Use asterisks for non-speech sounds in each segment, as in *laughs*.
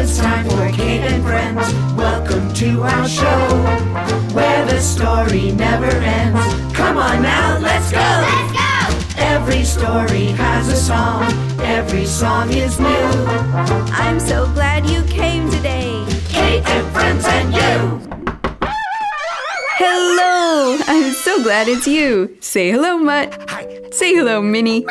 it's time for Kate and Friends. Welcome to our show, where the story never ends. Come on now, let's go! Let's go! Every story has a song, every song is new. I'm so glad you came today. Kate and Friends and you! Hello! I'm so glad it's you. Say hello, Mutt. Say hello, Minnie.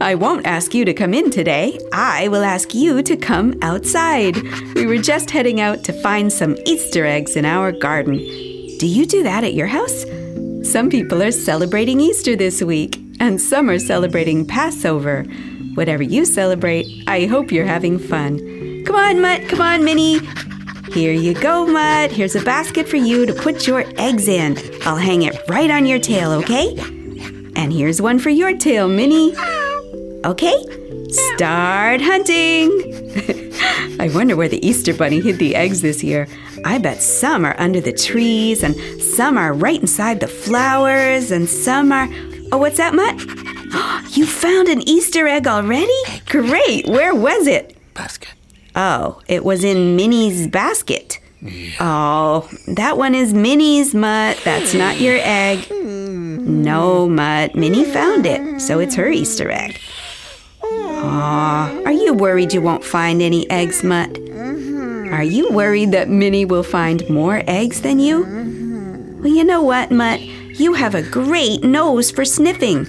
I won't ask you to come in today. I will ask you to come outside. We were just heading out to find some Easter eggs in our garden. Do you do that at your house? Some people are celebrating Easter this week, and some are celebrating Passover. Whatever you celebrate, I hope you're having fun. Come on, Mutt. Come on, Minnie. Here you go, Mutt. Here's a basket for you to put your eggs in. I'll hang it right on your tail, okay? And here's one for your tail, Minnie. Okay? Start hunting! *laughs* I wonder where the Easter Bunny hid the eggs this year. I bet some are under the trees, and some are right inside the flowers, and some are. Oh, what's that, Mutt? *gasps* You found an Easter egg already? Great! Where was it? Basket. Oh, it was in Minnie's basket. Yeah. Oh, that one is Minnie's, Mutt. That's not your egg. Hmm. No, Mutt. Minnie found it, so it's her Easter egg. Aw, are you worried you won't find any eggs, Mutt? Mm-hmm. Are you worried that Minnie will find more eggs than you? Mm-hmm. Well, you know what, Mutt? You have a great nose for sniffing.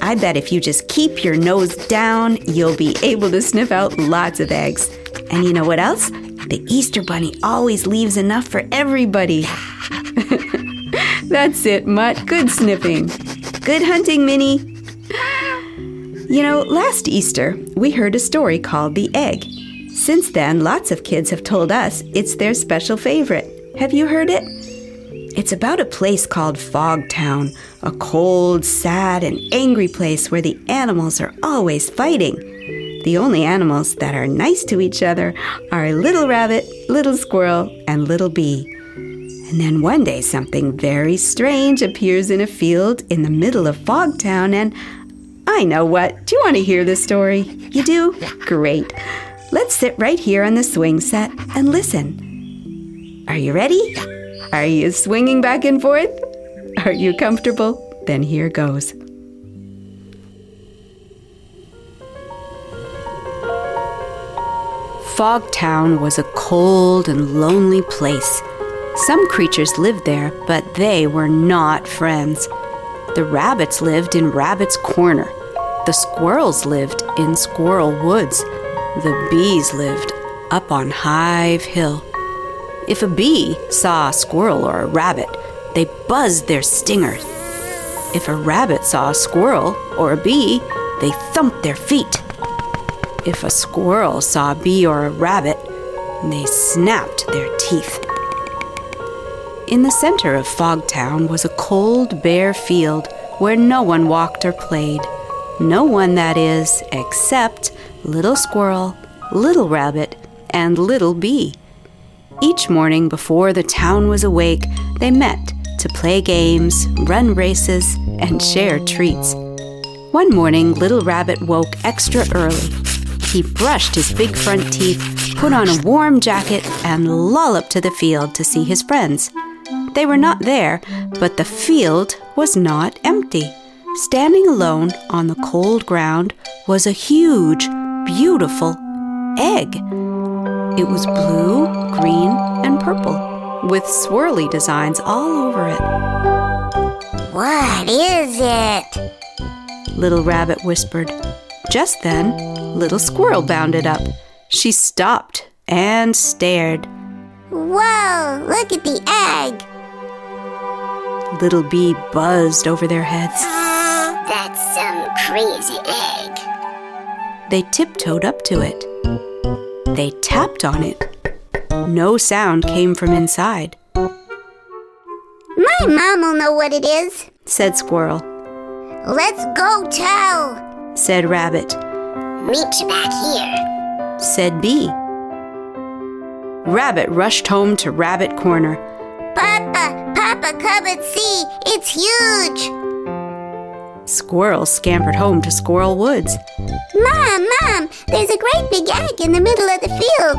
I bet if you just keep your nose down, you'll be able to sniff out lots of eggs. And you know what else? The Easter Bunny always leaves enough for everybody. *laughs* That's it, Mutt. Good sniffing. Good hunting, Minnie. You know, last Easter, we heard a story called The Egg. Since then, lots of kids have told us it's their special favorite. Have you heard it? It's about a place called Fogtown, a cold, sad, and angry place where the animals are always fighting. The only animals that are nice to each other are Little Rabbit, Little Squirrel, and Little Bee. And then one day something very strange appears in a field in the middle of Fogtown, and I know what. Do you want to hear this story? You do? Great. Let's sit right here on the swing set and listen. Are you ready? Are you swinging back and forth? Are you comfortable? Then here goes. Fogtown was a cold and lonely place. Some creatures lived there, but they were not friends. The rabbits lived in Rabbit's Corner. The squirrels lived in Squirrel Woods. The bees lived up on Hive Hill. If a bee saw a squirrel or a rabbit, they buzzed their stingers. If a rabbit saw a squirrel or a bee, they thumped their feet. If a squirrel saw a bee or a rabbit, they snapped their teeth. In the center of Fogtown was a cold, bare field where no one walked or played. No one, that is, except Little Squirrel, Little Rabbit, and Little Bee. Each morning before the town was awake, they met to play games, run races, and share treats. One morning, Little Rabbit woke extra early. He brushed his big front teeth, put on a warm jacket, and lolloped to the field to see his friends. They were not there, but the field was not empty. Standing alone on the cold ground was a huge, beautiful egg. It was blue, green, and purple, with swirly designs all over it. What is it? Little Rabbit whispered. Just then, Little Squirrel bounded up. She stopped and stared. Whoa, look at the egg. Little Bee buzzed over their heads. Ah, that's some crazy egg. They tiptoed up to it. They tapped on it. No sound came from inside, My mom will know what it is. said Squirrel. Let's go tell. Said Rabbit. Meet you back here. Said Bee. Rabbit rushed home to Rabbit Corner. Papa, Papa, come and see. It's huge. Squirrel scampered home to Squirrel Woods. Mom, Mom, there's a great big egg in the middle of the field.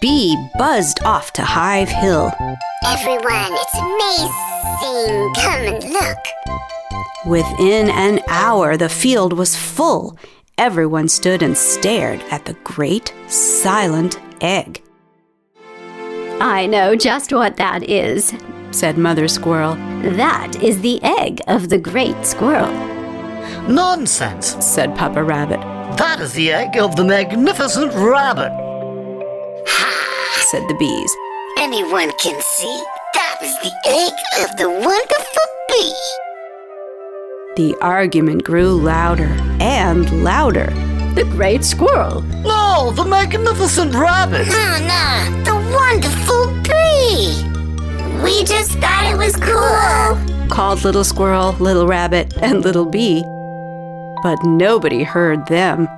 Bee buzzed off to Hive Hill. Everyone, it's amazing. Come and look. Within an hour, the field was full. Everyone stood and stared at the great silent egg, I know just what that is. Said Mother Squirrel. That is the egg of the great squirrel. Nonsense! Said Papa Rabbit, That is the egg of the magnificent rabbit. Ha! said the bees. Anyone can see that is the egg of the wonderful bee. The argument grew louder and louder. The great squirrel. No, the magnificent rabbit. No, no, the wonderful bee. We just thought it was cool. Called Little Squirrel, Little Rabbit, and Little Bee. But nobody heard them,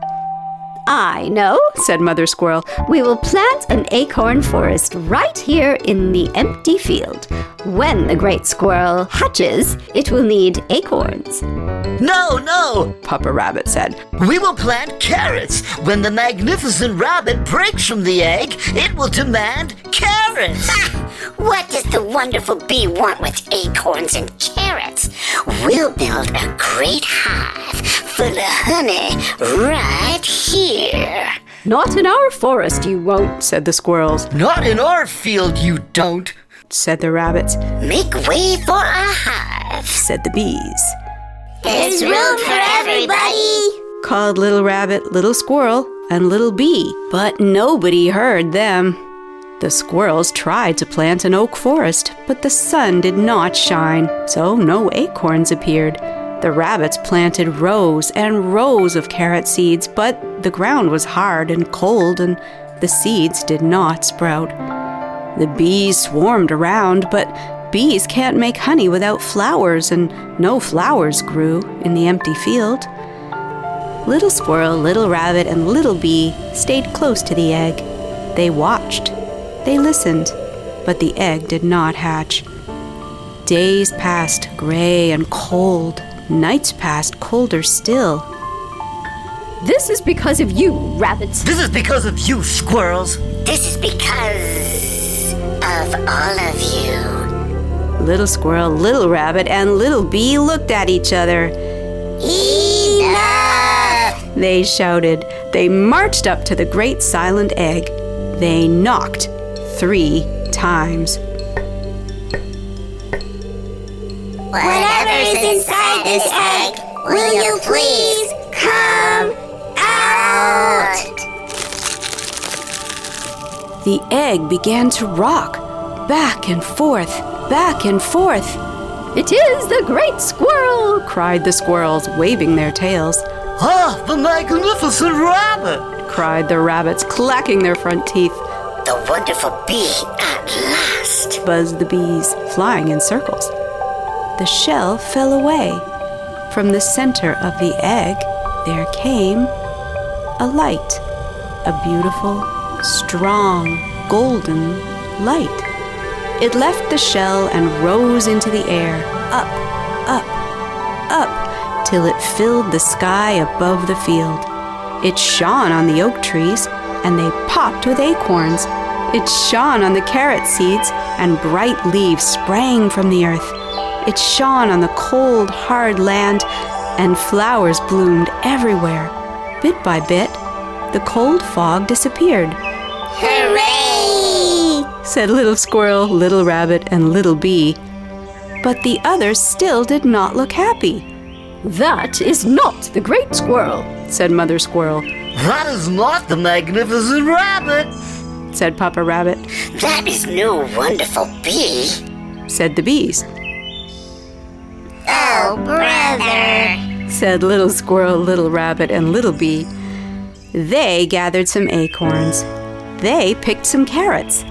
I know. said Mother Squirrel. We will plant an acorn forest right here in the empty field. When the great squirrel hatches, it will need acorns. No, no, Papa Rabbit said. we will plant carrots. When the magnificent rabbit breaks from the egg, it will demand carrots. What does the wonderful bee want with acorns and carrots? We'll build a great hive full of honey right here. Not in our forest, you won't. said the squirrels, Not in our field, you don't. said the rabbits, Make way for a hive. said the bees. There's room for everybody. Called Little Rabbit, Little Squirrel, and Little Bee. But nobody heard them. The squirrels tried to plant an oak forest, but the sun did not shine, so no acorns appeared. The rabbits planted rows and rows of carrot seeds, but the ground was hard and cold, and the seeds did not sprout. The bees swarmed around, but bees can't make honey without flowers, and no flowers grew in the empty field. Little Squirrel, Little Rabbit, and Little Bee stayed close to the egg. They watched. They listened, but the egg did not hatch. Days passed gray and cold. Nights passed colder still. This is because of you, rabbits. This is because of you, squirrels. This is because of all of you. Little Squirrel, Little Rabbit, and Little Bee looked at each other. Enough! They shouted. They marched up to the great silent egg. They knocked three times. Whatever's inside this egg, will you please come out? The egg began to rock, back and forth, back and forth. It is the great squirrel. cried the squirrels, waving their tails. Ah, the magnificent rabbit. cried the rabbits, clacking their front teeth. The wonderful bee at last. Buzzed the bees, flying in circles. The shell fell away. From the center of the egg, there came a light, a beautiful, strong, golden light. It left the shell and rose into the air, up, up, up, till it filled the sky above the field. It shone on the oak trees, and they popped with acorns. It shone on the carrot seeds, and bright leaves sprang from the earth. It shone on the cold, hard land, and flowers bloomed everywhere. Bit by bit, the cold fog disappeared, Hooray! Said Little Squirrel, Little Rabbit, and Little Bee. But the others still did not look happy, That is not the great squirrel. said Mother Squirrel, That is not the magnificent rabbit. said Papa Rabbit, That is no wonderful bee. said the bees, Oh, brother. said Little Squirrel, Little Rabbit, and Little Bee. They gathered some acorns. They picked some carrots.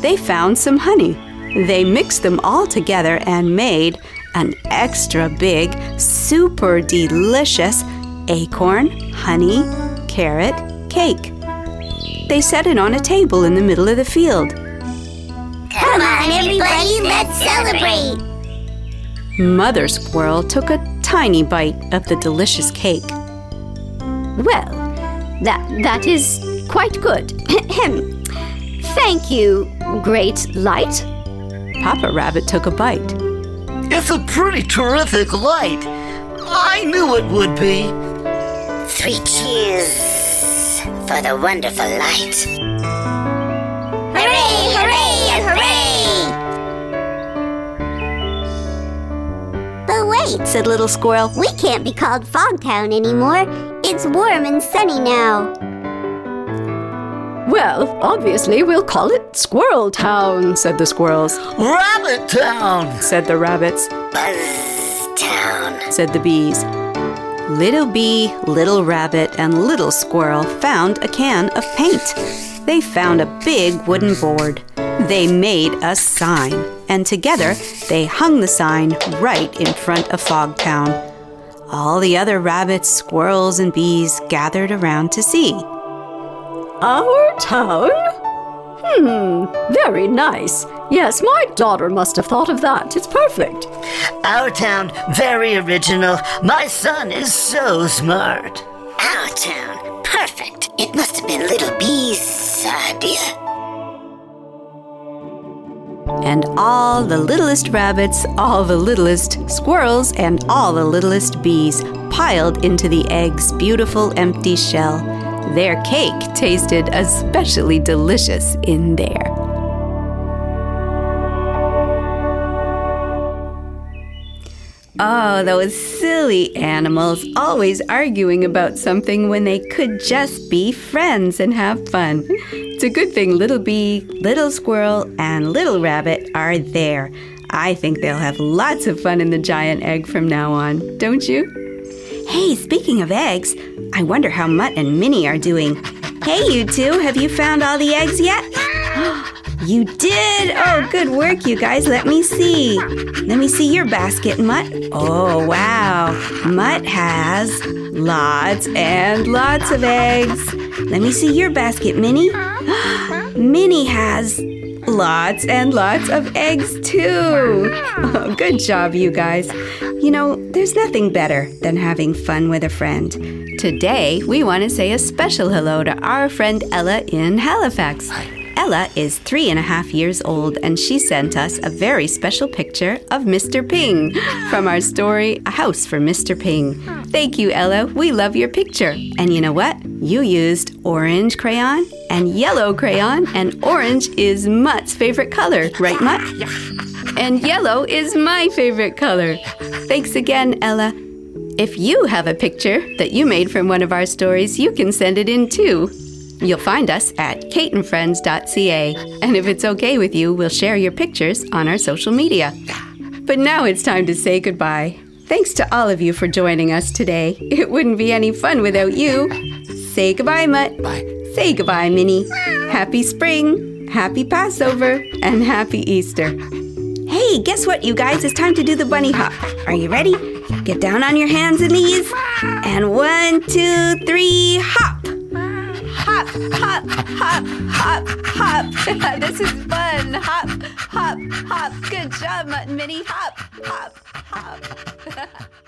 They found some honey. They mixed them all together and made an extra big, super delicious acorn, honey, carrot cake. They set it on a table in the middle of the field. Come on, everybody, let's celebrate. Mother Squirrel took a tiny bite of the delicious cake. Well, that that is quite good. *clears throat* Ahem. Thank you, Great Light. Papa Rabbit took a bite. It's a pretty terrific light. I knew it would be. Three cheers for the wonderful light. Hooray, hooray, and hooray! But wait, said Little Squirrel, we can't be called Fogtown anymore. It's warm and sunny now. Well, obviously we'll call it Squirrel Town, said the squirrels. Rabbit Town! Said the rabbits. Buzz Town. Said the bees. Little bee, little rabbit, and little squirrel found a can of paint. They found a big wooden board. They made a sign, and together they hung the sign right in front of Fogtown. All the other rabbits, squirrels, and bees gathered around to see. Our town? Hmm, very nice. Yes, my daughter must have thought of that. It's perfect. Our town, very original. My son is so smart. Our town. Perfect. It must have been Little Bee's idea. And all the littlest rabbits, all the littlest squirrels, and all the littlest bees piled into the egg's beautiful empty shell. Their cake tasted especially delicious in there. Oh, those silly animals always arguing about something when they could just be friends and have fun. It's a good thing Little Bee, Little Squirrel, and Little Rabbit are there. I think they'll have lots of fun in the giant egg from now on, don't you? Hey, speaking of eggs, I wonder how Mutt and Minnie are doing. Hey, you two, have you found all the eggs yet? *gasps* You did? Oh, good work, you guys. Let me see. Let me see your basket, Mutt. Oh, wow. Mutt has lots and lots of eggs. Let me see your basket, Minnie. *gasps* Minnie has lots and lots of eggs, too. Oh, good job, you guys. You know, there's nothing better than having fun with a friend. Today, we want to say a special hello to our friend Ella in Halifax. Ella is three and a half years old, and she sent us a very special picture of Mr. Ping from our story, A House for Mr. Ping. Thank you, Ella. We love your picture. And you know what? You used orange crayon and yellow crayon, and orange is Mutt's favorite color, right, Mutt? And yellow is my favorite color. Thanks again, Ella. If you have a picture that you made from one of our stories, you can send it in too. You'll find us at kateandfriends.ca, and if it's okay with you, we'll share your pictures on our social media. But now it's time to say goodbye. Thanks to all of you for joining us today. It wouldn't be any fun without you. Say goodbye, Mutt. Bye. Say goodbye, Minnie. Happy spring, happy Passover, and happy Easter. Hey, guess what, you guys? It's time to do the bunny hop. Are you ready? Get down on your hands and knees. And one, two, three, hop. Hop, hop, hop, hop, hop. *laughs* this is fun. Hop, hop, hop. Good job, Mutt and Minnie. Hop, hop, hop. *laughs*